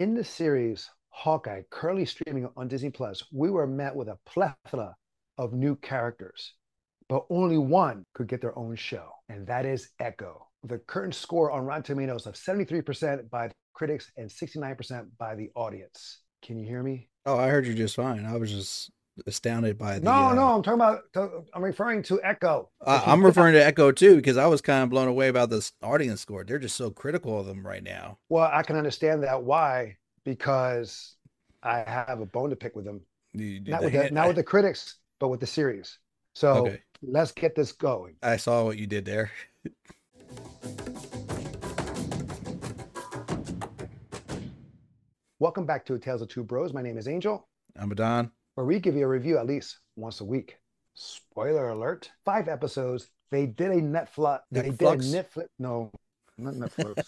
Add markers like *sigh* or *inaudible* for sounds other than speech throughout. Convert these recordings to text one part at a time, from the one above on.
In the series Hawkeye, currently streaming on Disney Plus, we were met with a plethora of new characters, but only one could get their own show, and that is Echo. The current score on Rotten Tomatoes of 73% by critics and 69% by the audience. Can you hear me? Oh, I heard you just fine. I was just astounded by the. No, uh, no, I'm talking about. I'm referring to Echo. I, I'm referring to Echo too because I was kind of blown away about this audience score. They're just so critical of them right now. Well, I can understand that. Why? Because I have a bone to pick with them. You- Not with the, not with the critics, but with the series. So Okay. let's get this going. I saw what you did there. Welcome back to Tales of Two Bros. My name is Angel, I'm Adan. Where we give you a review at least once a week. Spoiler alert: five episodes. They did a Netflix. They did a Netflix? No, not Netflix.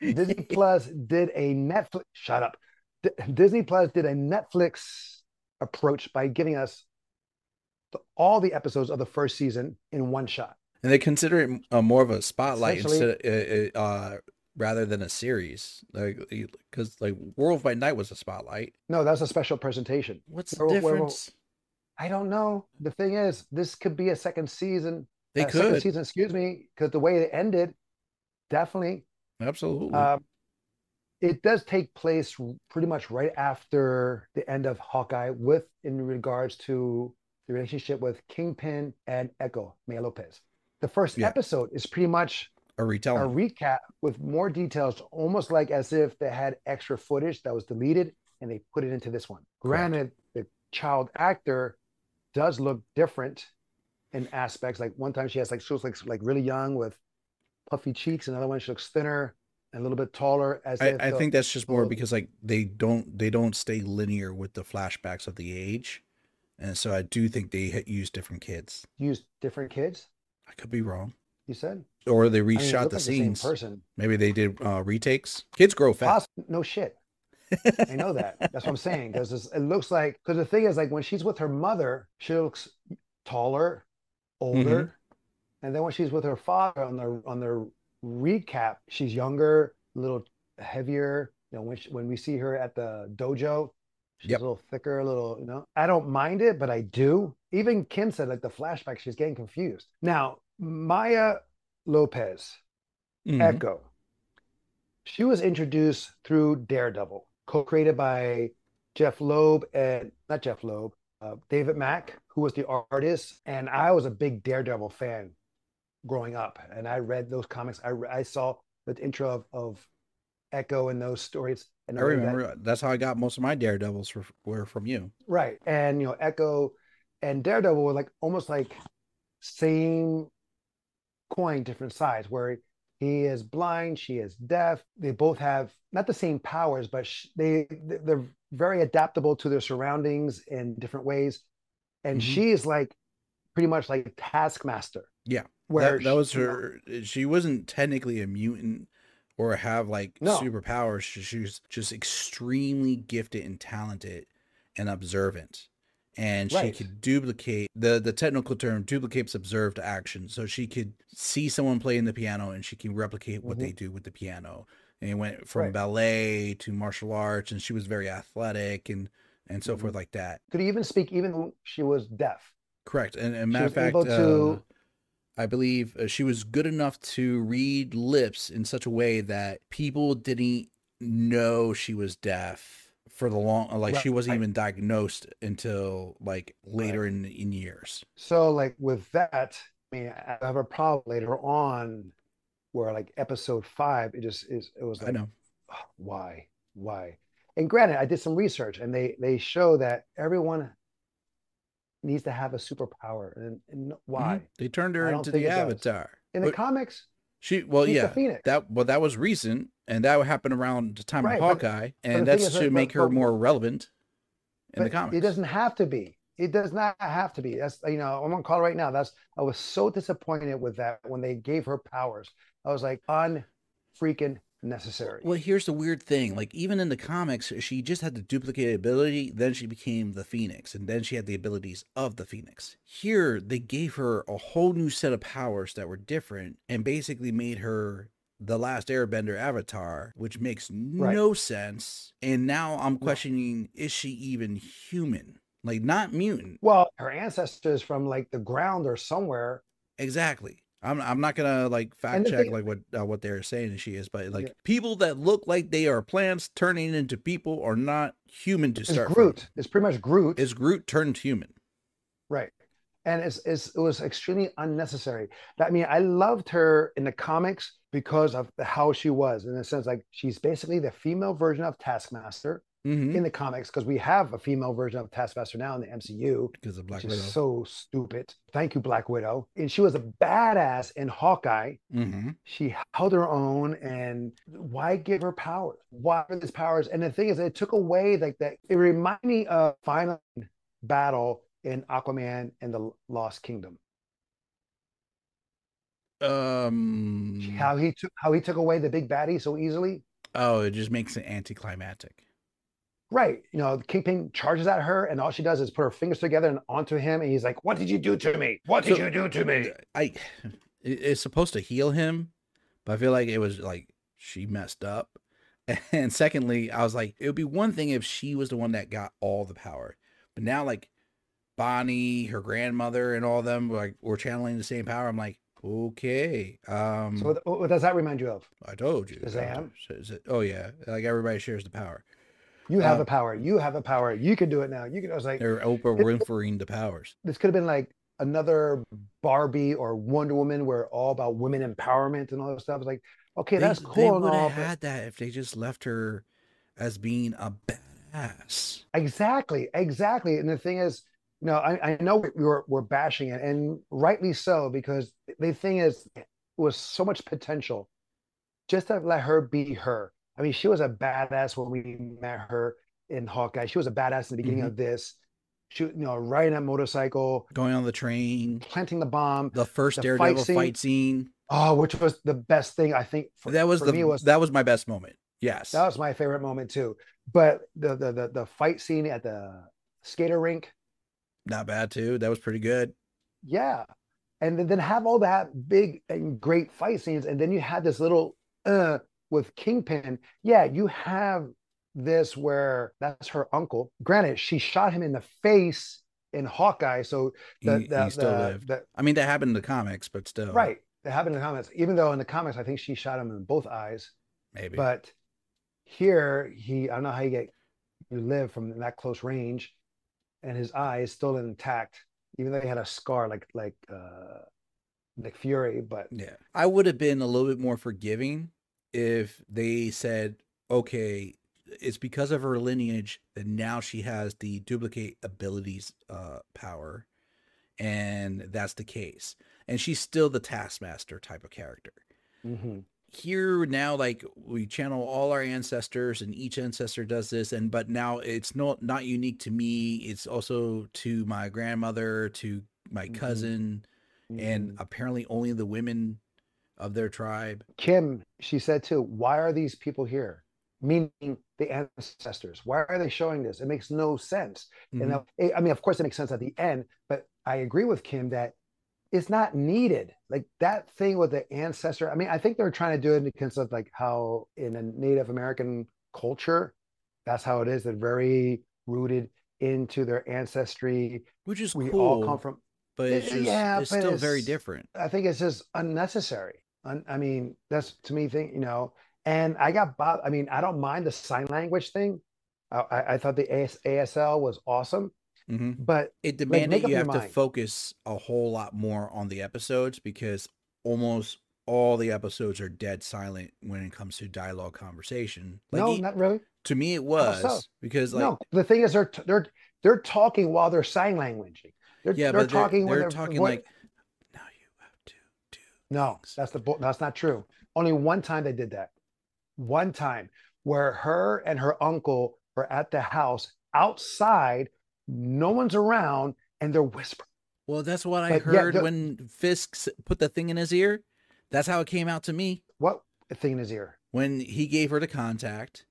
*laughs* Disney Plus did a Netflix. Shut up. D- Disney Plus did a Netflix approach by giving us the, all the episodes of the first season in one shot. And they consider it uh, more of a spotlight instead, uh, uh, rather than a series, like because like Werewolf by Night was a spotlight. No, that's a special presentation. What's the Where- where- difference? I don't know. The thing is, this could be a second season. They uh, second could season, excuse me, because the way it ended, definitely. absolutely. Um, it does take place pretty much right after the end of Hawkeye, with in regards to the relationship with Kingpin and Echo Maya Lopez. The first Yeah. episode is pretty much a a recap with more details, almost like as if they had extra footage that was deleted and they put it into this one. Correct. Granted, the child actor does look different in aspects. Like one time she has like she looks like like really young with puffy cheeks, another one she looks thinner and a little bit taller. As I, if I think that's just more because like they don't they don't stay linear with the flashbacks of the age, and so I do think they use different kids. used different kids. I could be wrong, You said or they I mean, reshot the like scenes. person. Maybe they did uh, retakes. Kids grow fast. No shit. I know that. That's what I'm saying. *laughs* Because it looks like because the thing is like when she's with her mother, she looks taller, older, Mm-hmm. and then when she's with her father on the on the recap, she's younger, a little heavier. You know, when she, when we see her at the dojo, she's Yep. a little thicker, a little. You know, I don't mind it, but I do. Even Kim said like the flashback, she's getting confused. Now Maya Lopez, Mhm. Echo. She was introduced through Daredevil, co-created by Jeph Loeb and not Jeph Loeb, uh, David Mack, who was the artist. And I was a big Daredevil fan growing up, and I read those comics. I, I saw the intro of, of Echo and those stories. And I way that- remember that's how I got most of my Daredevils were, were from you. Right. And you know, Echo and Daredevil were like almost like same coin, different sides, where he is blind, she is deaf. They both have not the same powers, but sh- they they're very adaptable to their surroundings in different ways. And Mhm. she is like pretty much like Taskmaster. Yeah, Where that, that was she- her. She wasn't technically a mutant or have like No. superpowers. She, she was just extremely gifted and talented and observant. And she Right. could duplicate the the technical term duplicates observed action. So she could see someone playing the piano and she can replicate what they do with the piano. And it went from Mm-hmm. Right. ballet to martial arts, and she was very athletic and and so Mhm. forth like that. could even speak even though she was deaf. Correct. And, and matter of fact, able to- uh, I believe uh, she was good enough to read lips in such a way that people didn't know she was deaf for the long, like she wasn't Right. even diagnosed until like later in in years. So like with that, I mean, I have a problem later on where like episode five, it just is it was I like know. "Oh, why? Why? And granted, I did some research and they they show that everyone needs to have a superpower. And, and why? Mhm. They turned her into the it does. Avatar. In the But comics, she well, she's yeah, that well, that was recent, and that would happen around the time Right, of Hawkeye, the and thing that's that- to but- make her but- more relevant in the comics. It doesn't have to be. It does not have to be. That's you know, I'm gonna call right now. That's I was so disappointed with that when they gave her powers. I was like, unfreaking necessary. Well, here's the weird thing. Like, even in the comics, she just had the duplicate ability, then she became the Phoenix, and then she had the abilities of the Phoenix. Here, they gave her a whole new set of powers that were different and basically made her the last airbender avatar, which makes right. no sense. And now I'm questioning is she even human? Like not mutant. Well, her ancestors from like the ground or somewhere. Exactly. I'm I'm not gonna like fact check thing, like what uh, what they're saying she is, but like yeah. people that look like they are plants turning into people are not human to it's start. Groot. From. It's pretty much Groot. is Groot turned human. Right. And it's, it's it was extremely unnecessary. I mean, I loved her in the comics because of how she was, in a sense, like she's basically the female version of Taskmaster mm-hmm. in the comics because we have a female version of Taskmaster now in the MCU. Because of Black Widow. So stupid. Thank you, Black Widow. And she was a badass in Hawkeye. Mm-hmm. She held her own. And why give her powers? Why these powers? And the thing is, it took away like that. It reminded me of final battle in Aquaman and the Lost Kingdom. Um, how he took how he took away the big baddie so easily. Oh, it just makes it anticlimactic. Right. You know, Kingpin charges at her, and all she does is put her fingers together and onto him, and he's like, "What did you do to me? What did so, you do to me?" I, it's supposed to heal him, but I feel like it was like she messed up. *laughs* And secondly, I was like, it would be one thing if she was the one that got all the power, but now like Bonnie, her grandmother, and all them like were channeling the same power. I'm like, okay. Um, so what, what does that remind you of? I told you. Shazam. Oh yeah, like everybody shares the power. You have uh, the power. You have the power. You can do it now. You can. I was like, they're Oprah Winfreying the powers. This could have been like another Barbie or Wonder Woman, where all about women empowerment and all that stuff. It's like, okay, they, that's cool. They would have had that if they just left her as being a badass. Exactly, exactly. And the thing is, know, I, I know we're we're bashing it, and rightly so, because the thing is, it was so much potential. Just to let her be her I mean, she was a badass when we met her in Hawkeye. She was a badass in the beginning mm-hmm. of this. She, you know, riding a motorcycle, going on the train, planting the bomb. The first the Daredevil fight scene. fight scene. Oh, which was the best thing I think. For, that was the me was that was my best moment. Yes, that was my favorite moment too. But the the the, the fight scene at the skater rink, not bad too. That was pretty good. Yeah, and then have all that big and great fight scenes, and then you had this little uh with Kingpin, yeah, you have this where that's her uncle. Granted, she shot him in the face in Hawkeye, so the, he, the, he still the, lived. The, I mean, that happened in the comics, but still, right? That happened in the comics. Even though in the comics, I think she shot him in both eyes. Maybe, but here he, I don't know how you get you live from that close range, and his eye is still intact, even though he had a scar like like uh Nick Fury. But yeah, I would have been a little bit more forgiving if they said, okay, it's because of her lineage that now she has the duplicate abilities uh, power, and that's the case. And she's still the Taskmaster type of character. Mm-hmm. Here now, like we channel all our ancestors, and each ancestor does this, and but now it's not not unique to me. It's also to my grandmother, to my mm-hmm. cousin, mm-hmm. and apparently only the women of their tribe. Kim, she said too, why are these people here? Meaning the ancestors. Why are they showing this? It makes no sense. Mm-hmm. And I mean, of course, it makes sense at the end, but I agree with Kim that it's not needed. Like that thing with the ancestor. I mean, I think they're trying to do it because of like how in a Native American culture, that's how it is. They're very rooted into their ancestry. Which is we cool, all come from. But it's, just, yeah, it's still it's, very different. I think it's just unnecessary. I mean, that's to me thing, you know. And I got Bob. I mean, I don't mind the sign language thing. I, I thought the AS, ASL was awesome, mm-hmm. but it demanded like, you have to focus a whole lot more on the episodes because almost all the episodes are dead silent when it comes to dialogue conversation. Like, no, not really. To me, it was so? because like no, the thing is they're they're they're talking while they're sign language. They're, yeah, they're but talking they're, they're talking what, like no, that's the that's not true. Only one time they did that. One time where her and her uncle were at the house outside, no one's around, and they're whispering. Well, that's what I but, heard yeah, the, when Fisk put the thing in his ear. That's how it came out to me. What thing in his ear? When he gave her the contact,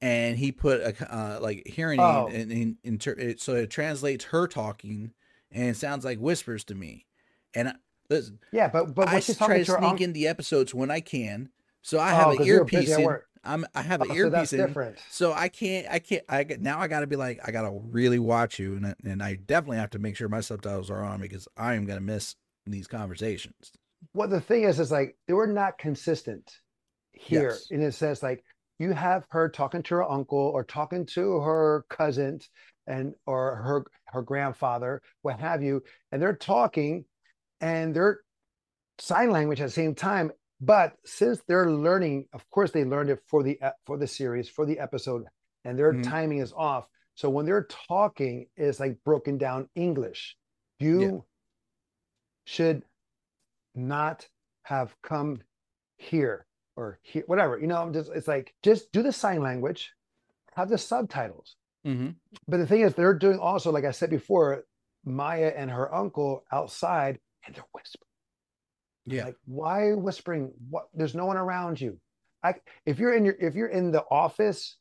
and he put a uh, like hearing oh. aid, and, and inter- it, so it translates her talking, and it sounds like whispers to me. And I, Listen, yeah, but but I try to sneak in the episodes when I can. So I have Oh, an 'cause earpiece in. I'm I have an Oh, so earpiece in. different. So I can't, I can't, I get now. I got to be like, I got to really watch you, and I- and I definitely have to make sure my subtitles are on because I am gonna miss these conversations. Well, the thing is, is like they were not consistent here Yes. in a sense. Like you have her talking to her uncle or talking to her cousin and or her her grandfather, what have you, and they're talking and they're sign language at the same time. But since they're learning, of course, they learned it for the for the series for the episode, and their Mhm. timing is off. So when they're talking, it's like broken down English. You should not have come here or here, whatever. You know, just it's like just do the sign language, have the subtitles. Mm-hmm. But the thing is, they're doing also, like I said before, Maya and her uncle outside, and they're whispering. Yeah. Like, why whispering? What? There's no one around you. I if you're in your if you're in the office,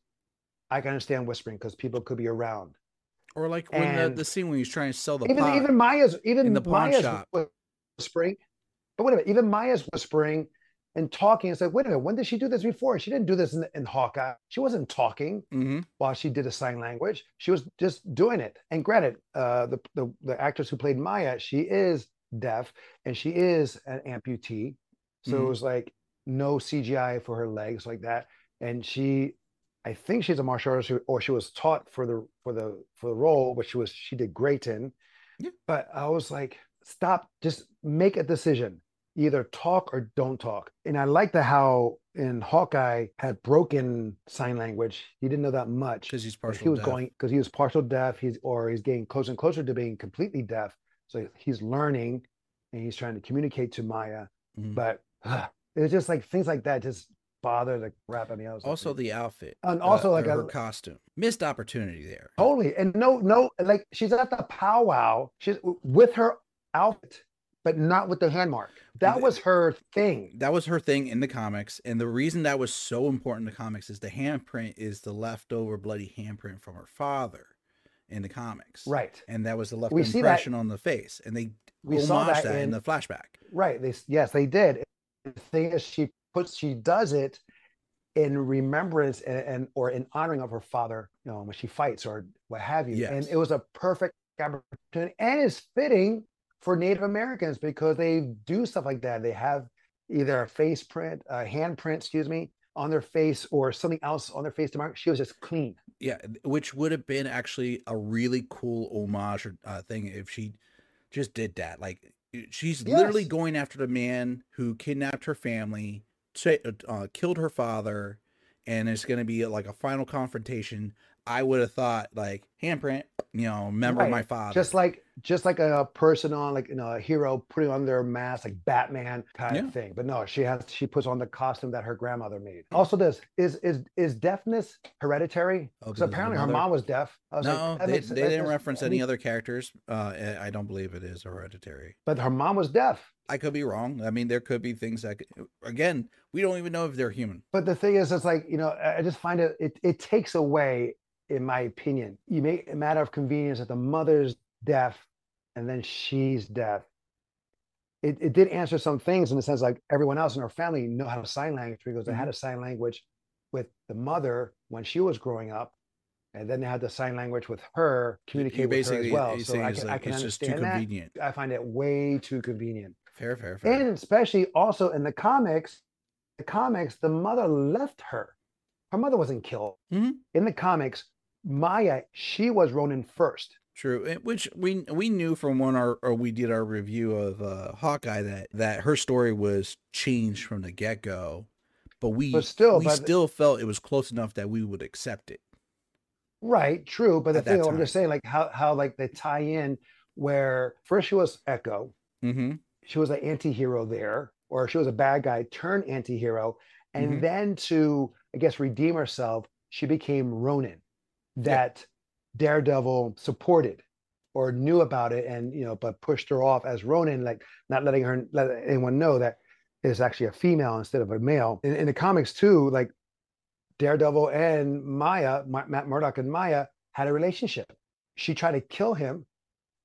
I can understand whispering because people could be around. or like when the, and- the scene when he's trying to sell the even pot. even Maya's even in the pawn Maya's shop. whispering. But wait a minute, even Maya's whispering and talking. It's like, wait a minute, when did she do this before? She didn't do this in, in Hawkeye. She wasn't talking hmm while she did a sign language. She was just doing it. And granted, uh, the, the the actress who played Maya, she is deaf and she is an amputee. So it Mhm. was like no CGI for her legs like that. And she, I think she's a martial artist or she was taught for the for the for the role, which she was she did great in. Yeah. But I was like, stop, just make a decision. Either talk or don't talk. And I like the how in Hawkeye had broken sign language. He didn't know that much because he's partial. he was deaf. going because he was partial deaf he's or he's getting closer and closer to being completely deaf so he's learning and he's trying to communicate to maya Mhm. but it's just like things like that just bother the crap out of me I was like, Also the outfit. And uh, also, like, her a- costume. Missed opportunity there. totally and no no like she's at the powwow she's with her outfit but not with the hand mark that was her thing That was her thing in the comics, and the reason that was so important in the comics is the handprint is the leftover bloody handprint from her father in the comics, right And that was the left We impression on the face, and they we saw that, that in in, the flashback. Right. They yes, they did. The thing is, she puts she does it in remembrance and, and or in honoring of her father, you know, when she fights or what have you. And it was a perfect opportunity and it's fitting for Native Americans because they do stuff like that. They have either a face print, a hand print, excuse me, on their face or something else on their face to mark. She was just clean. Yeah, which would have been actually a really cool homage or uh, thing if she just did that. Like she's literally going after the man who kidnapped her family, sa- uh, killed her father, and it's going to be like a final confrontation. I would have thought like handprint, you know, member of Right. my father. Just like just like a person on like you know a hero putting on their mask like Batman kind Yeah. of thing. But no, she has she puts on the costume that her grandmother made. Also, this is is is deafness hereditary? Oh, Because because apparently her mom was deaf. I was no, that they, makes- they didn't reference any other characters. Uh, I- don't believe it is hereditary. But her mom was deaf. I could be wrong. I mean, there could be things that, could, again, we don't even know if they're human. But the thing is, it's like you know, I I just find it it it takes away, in my opinion, you make a matter of convenience that the mother's deaf, and then she's deaf. It it did answer some things in the sense like everyone else in her family know how to sign language because they had a sign language with the mother when she was growing up, and then they had the sign language with her communicate with her as well. So I it's can I can it's just too understand that. convenient. I find it way too convenient. Fair, fair, fair. And especially also in the comics, the comics, the mother left her. Her mother wasn't killed. Mhm. In the comics, Maya, she was Ronin first. True, which we we knew from when our or we did our review of uh, Hawkeye that that her story was changed from the get go, but we But still, we but- still felt it was close enough that we would accept it. Right, true. But the thing I'm just saying, like how how like they tie in where first she was Echo, Mm-hmm. she was an anti-hero there, or she was a bad guy turned anti-hero, and Mhm. then to I guess redeem herself, she became Ronin that Daredevil supported or knew about it and you know but pushed her off as Ronin, like not letting her let anyone know that it's actually a female instead of a male. In, in the comics too, like Daredevil and Maya, Ma- Matt Murdock and Maya had a relationship. She tried to kill him.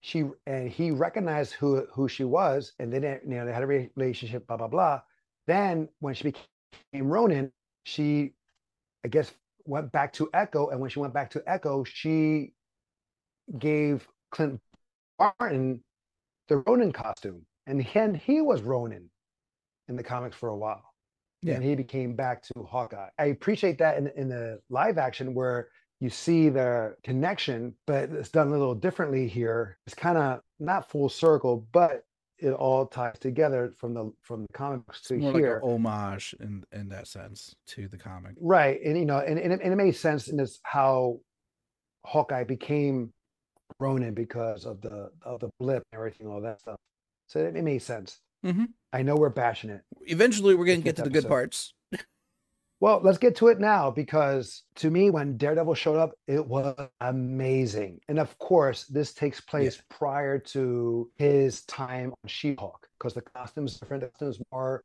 She and he recognized who who she was, and then you know they had a relationship. Blah blah blah. Then when she became Ronin, she, I guess, went back to Echo, and when she went back to Echo, she gave Clint Barton the Ronin costume, and then he was Ronin in the comics for a while. Yeah. And he became back to Hawkeye. I appreciate that in, in the live action where you see the connection, but it's done a little differently here. It's kind of not full circle, but it all ties together from the from the comics to More here. like an homage in in that sense to the comic. Right. And you know, and, and, it, and it made sense in this how Hawkeye became Ronin because of the of the blip and everything, all that stuff. So it, it made sense. Mhm. I know we're bashing it. Eventually, we're gonna get fifth to the good parts. Well, let's get to it now because to me, when Daredevil showed up, it was amazing. And of course, this takes place prior to his time on She-Hulk because the costume's different. Costume's are.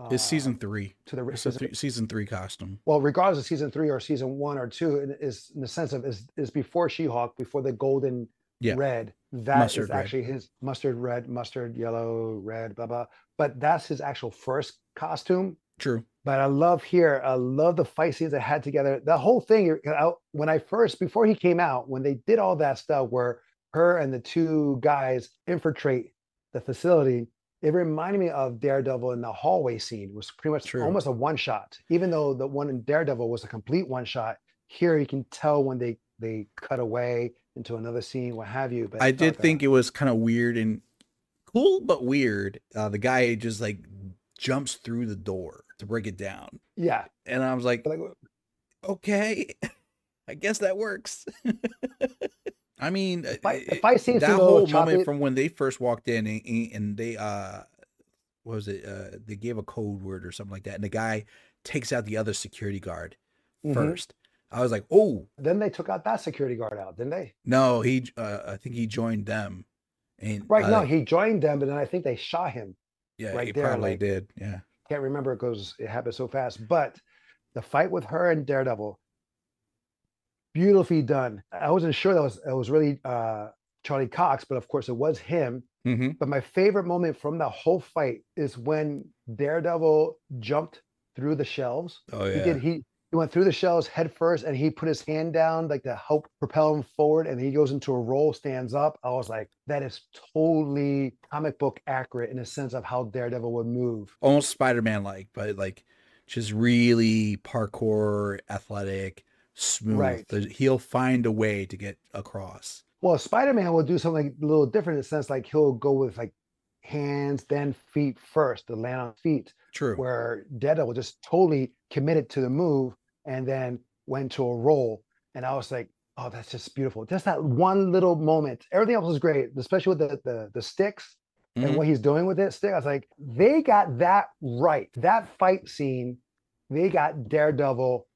Uh, It's season three. to the It's a th- season three costume. well, regardless of season three or season one or two, it is in the sense of is is before She-Hulk, before the golden Yeah. red. That is Mustard red. actually his mustard red, mustard yellow, red, blah blah. But that's his actual first costume. True. But I love here. I love the fight scenes they had together. The whole thing. When I first, before he came out, when they did all that stuff, where her and the two guys infiltrate the facility, it reminded me of Daredevil in the hallway scene. It was pretty much True. almost a one shot. Even though the one in Daredevil was a complete one shot, here you can tell when they they cut away into another scene, what have you. But I did think it was kind of weird and cool, but weird. Uh, the guy just like jumps through the door to break it down, yeah, and I was like, okay, *laughs* I guess that works. *laughs* I mean, uh, fight- the it- fight scenes that whole moment from when they first walked in and, and they uh, what was it? Uh, they gave a code word or something like that, and the guy takes out the other security guard Mhm. first. I was like, oh then they took out that security guard out, didn't they? no, he. Uh, I think he joined them. And Right. uh, no, he joined them, but then I think they shot him. yeah, right he there, probably like- did. Yeah. Can't remember because it happened so fast. But the fight with her and Daredevil, beautifully done. I wasn't sure that was it was really uh, Charlie Cox, but of course it was him. Mm-hmm. But my favorite moment from the whole fight is when Daredevil jumped through the shelves. Oh He yeah. did. He he went through the shelves head first, and he put his hand down like to help propel him forward, and he goes into a roll, stands up. I was like, that is totally comic book accurate in the sense of how Daredevil would move. Almost Spider-Man like, but like just really parkour, athletic, smooth. Right. He'll find a way to get across. Well, Spider Man will do something a little different in the sense like he'll go with like hands, then feet first to land on feet, True. where Daredevil just totally committed to the move and then went to a roll. And I was like, oh, that's just beautiful. Just that one little moment. Everything else was great, especially with the the, the sticks Mhm. and what he's doing with it. Stick. I was like, they got that right. That fight scene, they got Daredevil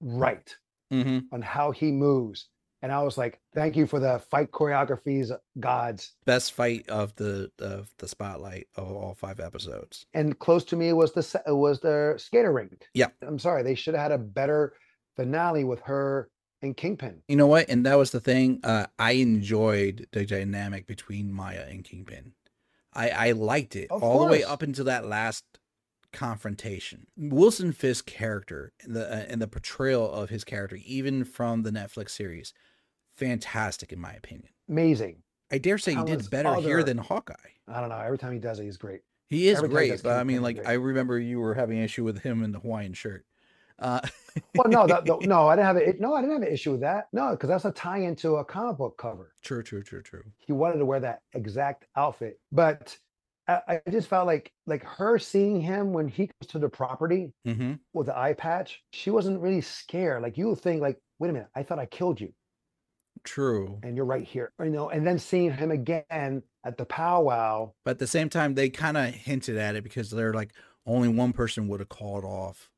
right Mhm. on how he moves. And I was like, thank you for the fight choreographies, gods. Best fight of the of the spotlight of all five episodes. And close to me was the was the skater rink. Yeah. I'm sorry, they should have had a better finale with her and Kingpin. You know what? And that was the thing. Uh, I enjoyed the dynamic between Maya and Kingpin. I I liked it Of all the way up until that last confrontation. Wilson Fisk's character and the uh, and the portrayal of his character, even from the Netflix series, fantastic in my opinion. Amazing. I dare say he did better here than Hawkeye. I don't know. Every time he does it, he's great. He is Every great, does but I mean, like great. I remember you were having an issue with him in the Hawaiian shirt. Uh, Well, no, that, the- *laughs* no, I didn't have it. No, I didn't have an issue with that. No, because that's a tie into a comic book cover. true, true, true, true. He wanted to wear that exact outfit, but I, I just felt like like her seeing him when he comes to the property hmm with the eye patch. She wasn't really scared. Like you would think, like, wait a minute, I thought I killed you. True. and you're right here you know and then seeing him again at the powwow But at the same time, they kind of hinted at it because they're like, only one person would have called off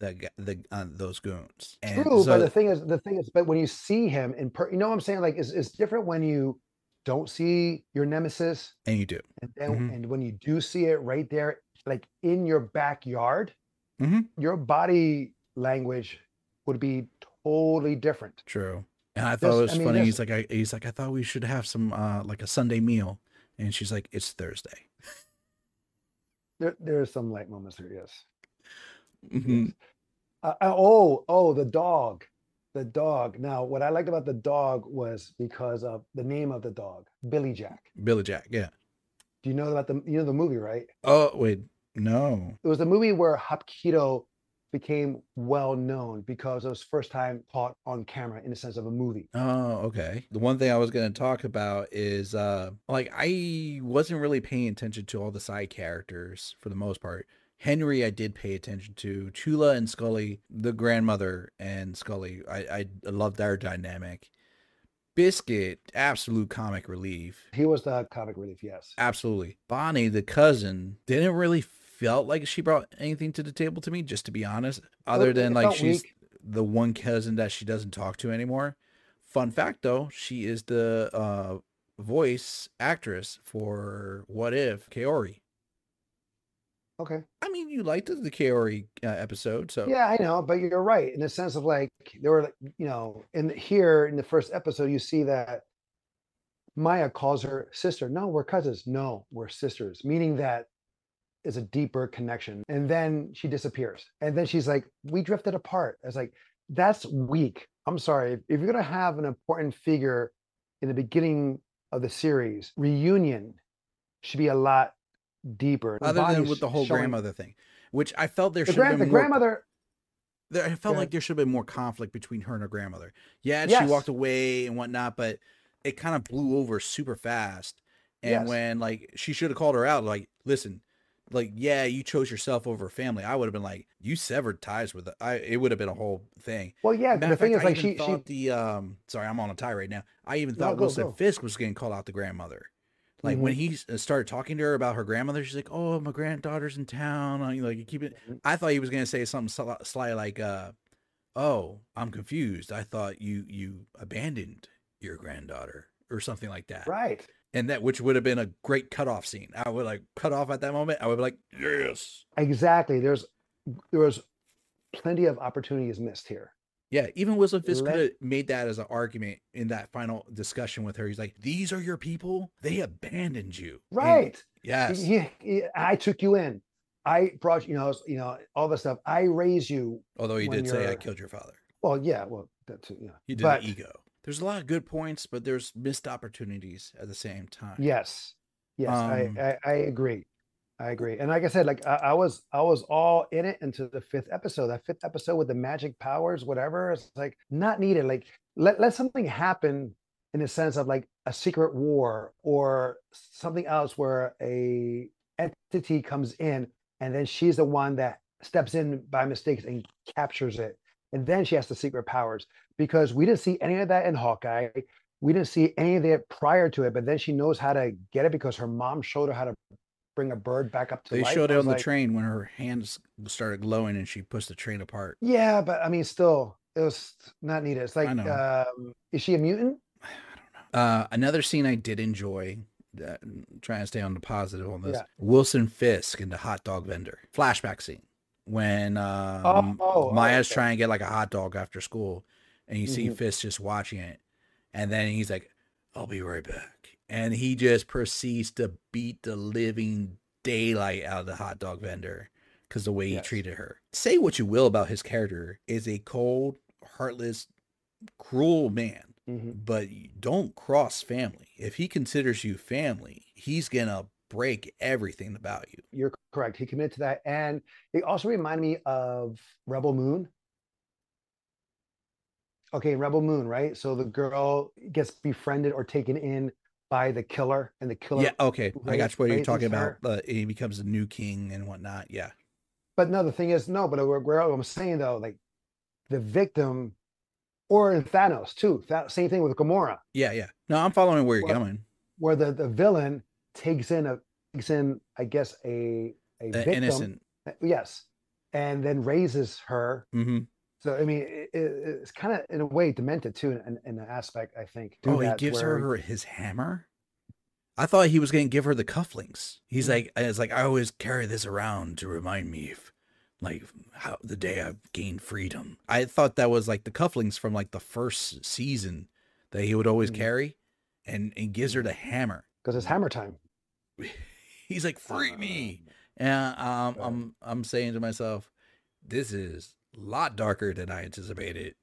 the the uh, those goons. And true so, but the thing is the thing is but when you see him in per you know what i'm saying like it's, it's different when you don't see your nemesis and you do. and then Mhm. and when you do see it right there like in your backyard Mhm. your body language would be totally different True. And I thought This- it was I mean, funny. this- He's like, I, he's like, I thought we should have some uh like a Sunday meal, and she's like, it's Thursday. *laughs* There, there are some light moments there. Yes. Mhm. Yes. Uh, uh, oh, oh, the dog, the dog. Now, what I liked about the dog was because of the name of the dog, Billy Jack. Billy Jack, yeah. Do you know about the you know the movie, right? Oh wait, no. It was a movie where Hapkido became well known because it was first time caught on camera in the sense of a movie. Oh, okay. The one thing I was going to talk about is uh like I wasn't really paying attention to all the side characters for the most part. Henry I did pay attention to. Chula and Skully, the grandmother and Skully, I I loved their dynamic. Biscuit, absolute comic relief. He was the comic relief, yes. Absolutely. Bonnie, the cousin, didn't really felt like she brought anything to the table to me, just to be honest, other than like she's weak. the one cousin that she doesn't talk to anymore. Fun fact though, she is the uh voice actress for What If Kahhori. Okay. I mean, you liked the, the Kahhori uh, episode, so Yeah, I know, but you're right in the sense of like there were, like, you know, in here in the first episode, you see that Maya calls her sister. No, we're cousins. No, we're sisters, meaning that is a deeper connection. And then she disappears, and then she's like, "We drifted apart." It's like that's weak. I'm sorry. If, if you're gonna have an important figure in the beginning of the series, reunion should be a lot deeper. Other than with the whole showing- grandmother thing, which I felt there The, should have grand, the more grandmother. there, I felt like there should have been more conflict between her and her grandmother. Yeah, she Yes. walked away and whatnot, but it kind of blew over super fast. And Yes. when like she should have called her out, like, listen, like, yeah, you chose yourself over family. I would have been like, you severed ties with it. I it would have been a whole thing. Well, yeah. The of thing is, I like, she, she the um sorry, I'm on a tie right now. I even No, thought go, Wilson go. Fisk was getting called out the grandmother. Like when he uh, started talking to her about her grandmother, she's like, "Oh, my granddaughter's in town." uh, You know, like you keep it. Mhm. I thought he was gonna say something sli- sly like, uh, "Oh, I'm confused. I thought you you abandoned your granddaughter or something like that." right. And that which would have been a great cutoff scene. I would like cut off at that moment. I would be like, "Yes." Exactly. There's there was plenty of opportunities missed here. Yeah, even Wilson Fisk Let- could have made that as an argument in that final discussion with her. He's like, "These are your people. They abandoned you." And- Right. yes. He- he- I took you in. I brought you know you know all this stuff. I raised you. Although he did say, "I killed your father." Well, yeah. Well, that too. Yeah. He did But- the ego. There's a lot of good points, but there's missed opportunities at the same time. Yes. Yes. Um, I, I I agree. I agree. And like I said, like I, I was I was all in it until the fifth episode. That fifth episode with the magic powers, whatever. It's like not needed. Like let let something happen in the sense of like a secret war or something else where a entity comes in and then she's the one that steps in by mistakes and captures it. And then she has the secret powers because we didn't see any of that in Hawkeye. We didn't see any of that prior to it, but then she knows how to get it because her mom showed her how to bring a bird back up to They life. showed it on the like, train when her hands started glowing and she pushed the train apart. Yeah, but I mean, still, it was not needed. It's like, um, is she a mutant? I don't know. Uh, another scene I did enjoy, uh, trying to stay on the positive on this, Yeah. Wilson Fisk and the hot dog vendor. Flashback scene when um, Oh, oh, Maya's okay. trying to get like a hot dog after school and you see Mhm. Fisk just watching it. And then he's like, I'll be right back. And he just proceeds to beat the living daylight out of the hot dog vendor because the way he treated her. Say what you will about his character, is a cold, heartless, cruel man Mhm. but don't cross family. If he considers you family, he's gonna break everything about you. You're correct. He committed to that. And it also reminded me of Rebel Moon. Okay, Rebel Moon, right? So the girl gets befriended or taken in by the killer, and the killer. Yeah, okay, I got what you're talking about. Uh, he becomes a new king and whatnot. Yeah, But no, the thing is, no, but what I'm saying though, like the victim, or in Thanos too, that same thing with Gamora, yeah, yeah. No, I'm following where you're Well, going. where the, the villain takes in a takes in, I guess, a a victim, innocent. yes, and then raises her. hmm So I mean, it, it- it's kind of in a way demented too, in, in an aspect, I think. Oh, he gives where- her his hammer. I thought he was gonna give her the cufflinks. He's Mm. like, it's like I always carry this around to remind me of, like, how the day I've gained freedom. I thought that was like the cufflinks from like the first season that he would always Mm. carry, and and gives her the hammer. because it's hammer time. *laughs* He's like, free me, And um, I'm I'm saying to myself, this is a lot darker than I anticipated.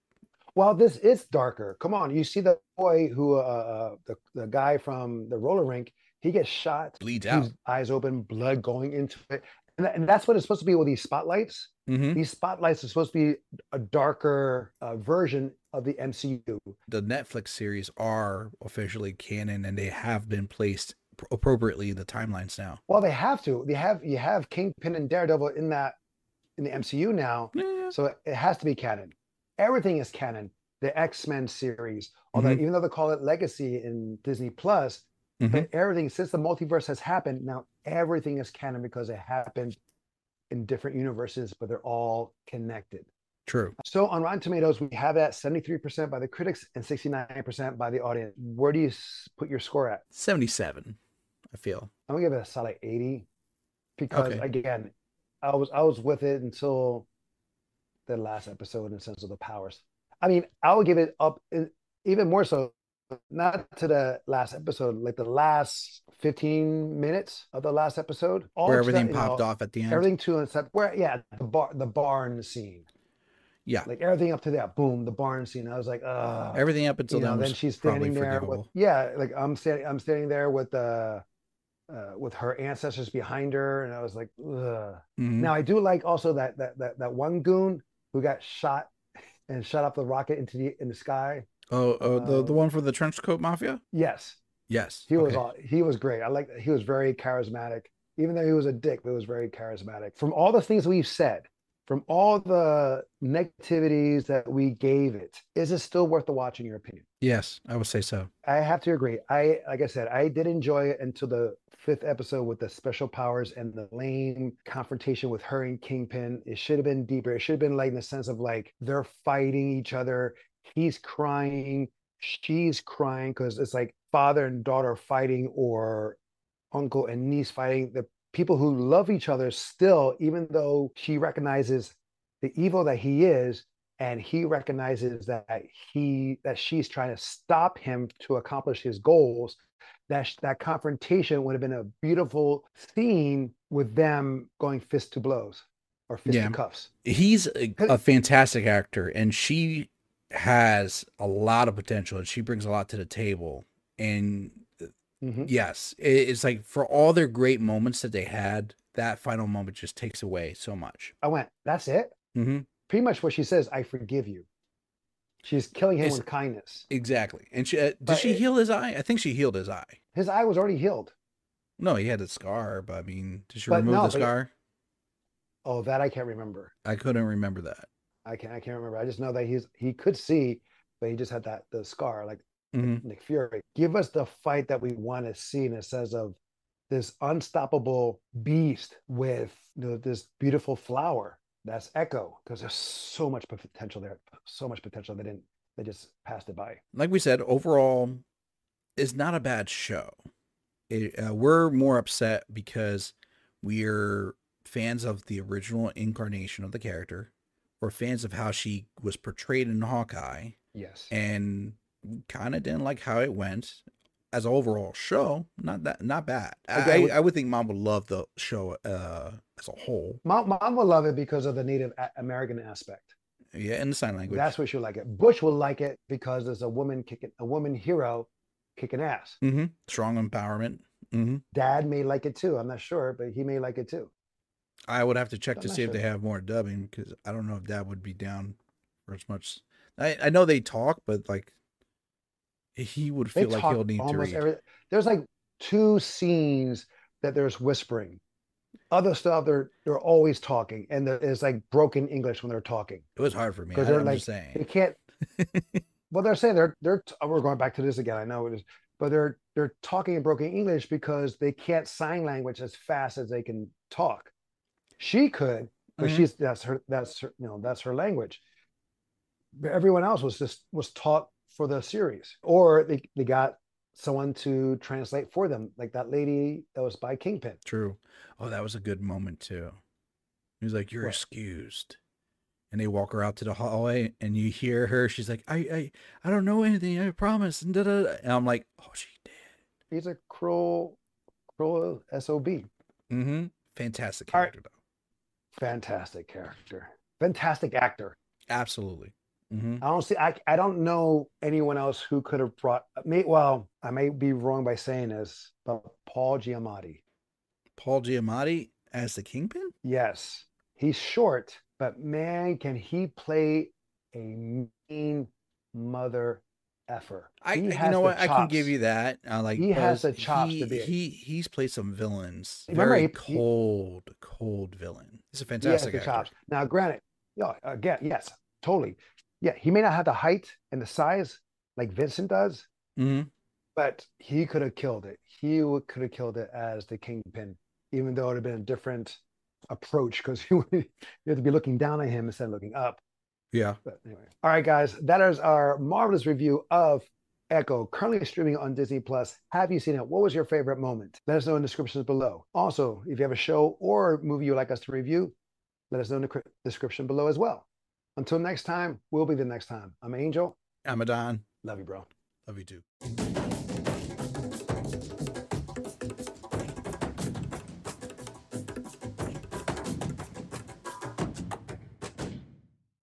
Well, this is darker. Come on, you see the boy who, uh, uh, the the guy from the roller rink, he gets shot, Bleeds his out. eyes open, blood going into it, and, and that's what it's supposed to be with these spotlights. hmm These spotlights are supposed to be a darker uh, version of the MCU. The Netflix series are officially canon, and they have been placed appropriately the timelines now. Well, they have to. They have you have Kingpin and Daredevil in that in the MCU now, Yeah. so it, has to be canon. Everything is canon. The X Men series, although even though they call it Legacy in Disney Plus, Mhm. but everything since the multiverse has happened now, everything is canon because it happened in different universes, but they're all connected. True. So on Rotten Tomatoes, we have that 73% by the critics and 69% by the audience. Where do you put your score at? 77, I feel. I'm gonna give it a solid 80 because Okay. again, I was I was with it until the last episode in the sense of the powers. I mean, I would give it up even more so, not to the last episode, like the last 15 minutes of the last episode. All Where to that, everything popped know, off at the end. Everything to except where yeah, the bar the barn scene. yeah. Like everything up to that, boom, the barn scene. I was like, uh Everything up until you know, then then she's standing there with yeah, like I'm standing I'm standing there with uh, uh with her ancestors behind her, and I was like, Ugh. Mhm. Now I do like also that that that that one goon who got shot and shot up the rocket into the in the sky. Oh, oh the, the uh, one for the trench coat mafia? Yes, Yes. he was all, he was great. I like he was very charismatic, even though he was a dick, but he was very charismatic. From all the things we've said, from all the negativities that we gave it, is it still worth the watch in your opinion? Yes, I would say so. I have to agree. I like I said, I did enjoy it until the fifth episode with the special powers and the lame confrontation with her and Kingpin. It should have been deeper. It should have been like in the sense of like they're fighting each other. He's crying, she's crying because it's like father and daughter fighting or uncle and niece fighting. The people who love each other still, even though she recognizes the evil that he is, and he recognizes that he that she's trying to stop him to accomplish his goals that that confrontation would have been a beautiful scene with them going fist to blows or fist Yeah. to cuffs He's a, a fantastic actor, and she has a lot of potential, and she brings a lot to the table. And Mhm. yes, it's like for all their great moments that they had, that final moment just takes away so much. i went that's it hmm pretty much what she says i forgive you she's killing him It's- with kindness Exactly. And she uh, did But she it- heal his eye? I think she healed his eye. his eye was already healed No, he had a scar, but I mean, did she But remove no, the but it- scar? oh that i can't remember I couldn't remember that. i can't i can't remember i just know that he's he could see but he just had that the scar like hmm Nick Fury. Give us the fight that we want to see in a sense of this unstoppable beast with you know, this beautiful flower. That's Echo, because there's so much potential there. So much potential. They didn't. They just passed it by. Like we said, overall, it's not a bad show. It, uh, we're more upset because we're fans of the original incarnation of the character, or fans of how she was portrayed in Hawkeye, Yes. and kind of didn't like how it went. As an overall show, not that not bad. I, Again, with- I would think mom would love the show uh, as a whole. Mom, mom will love it because of the Native American aspect. Yeah, in the sign language. That's what she'll like it. Bush will like it because there's a woman kicking a woman hero kicking ass. hmm Strong empowerment. hmm Dad may like it too. I'm not sure, but he may like it too. I would have to check I'm to not see if they have more dubbing because I don't know if Dad would be down for as much. I, I know they talk, but like he would feel like he'll need to almost read. every. There's like two scenes that there's whispering. Other stuff they're they're always talking, and it's like broken English when they're talking. It was hard for me. 'Cause I, they're like- saying. They can't. *laughs* well, they're saying they're they're. t- We're going back to this again. I know it is, but they're they're talking in broken English because they can't sign language as fast as they can talk. She could, but Mhm. she's that's her that's her, you know that's her language. But everyone else was just was taught for the series, or they they got someone to translate for them, like that lady that was by Kingpin. True. Oh, that was a good moment too. He was like, "You're What? excused," and they walk her out to the hallway, and you hear her. She's like, "I, I, I don't know anything. I promise." And, da, and I'm like, "Oh, she did." He's a cruel, cruel sob. Mm-hmm. Fantastic All right. character though. Fantastic character. Fantastic actor. Absolutely. Hmm I don't see. I I don't know anyone else who could have brought. Me. Well, I may be wrong by saying this, but Paul Giamatti. Paul Giamatti as the Kingpin. Yes, he's short, but man, can he play a mean mother effer. I, He you know what? I can give you that. Uh, like He has the chops He, to be he he's played some villains. Remember, Very he- he- cold, cold villain. He's a He has fantastic the actor. chops. Now, granted, yeah, again, yes, totally. Yeah, he may not have the height and the size like Vincent does, hmm but he could have killed it. He could have killed it as the kingpin, even though it would have been a different approach because *laughs* you would- have to be looking down at him instead of looking up. Yeah. But anyway, all right, guys, that is our marvelous review of Echo, currently streaming on Disney Plus. Have you seen it? What was your favorite moment? Let us know in the descriptions below. Also, if you have a show or movie you'd like us to review, let us know in the cr- description below as well. Until next time, we'll be the next time. I'm Angel. I'm Adan. Love you, bro. Love you too.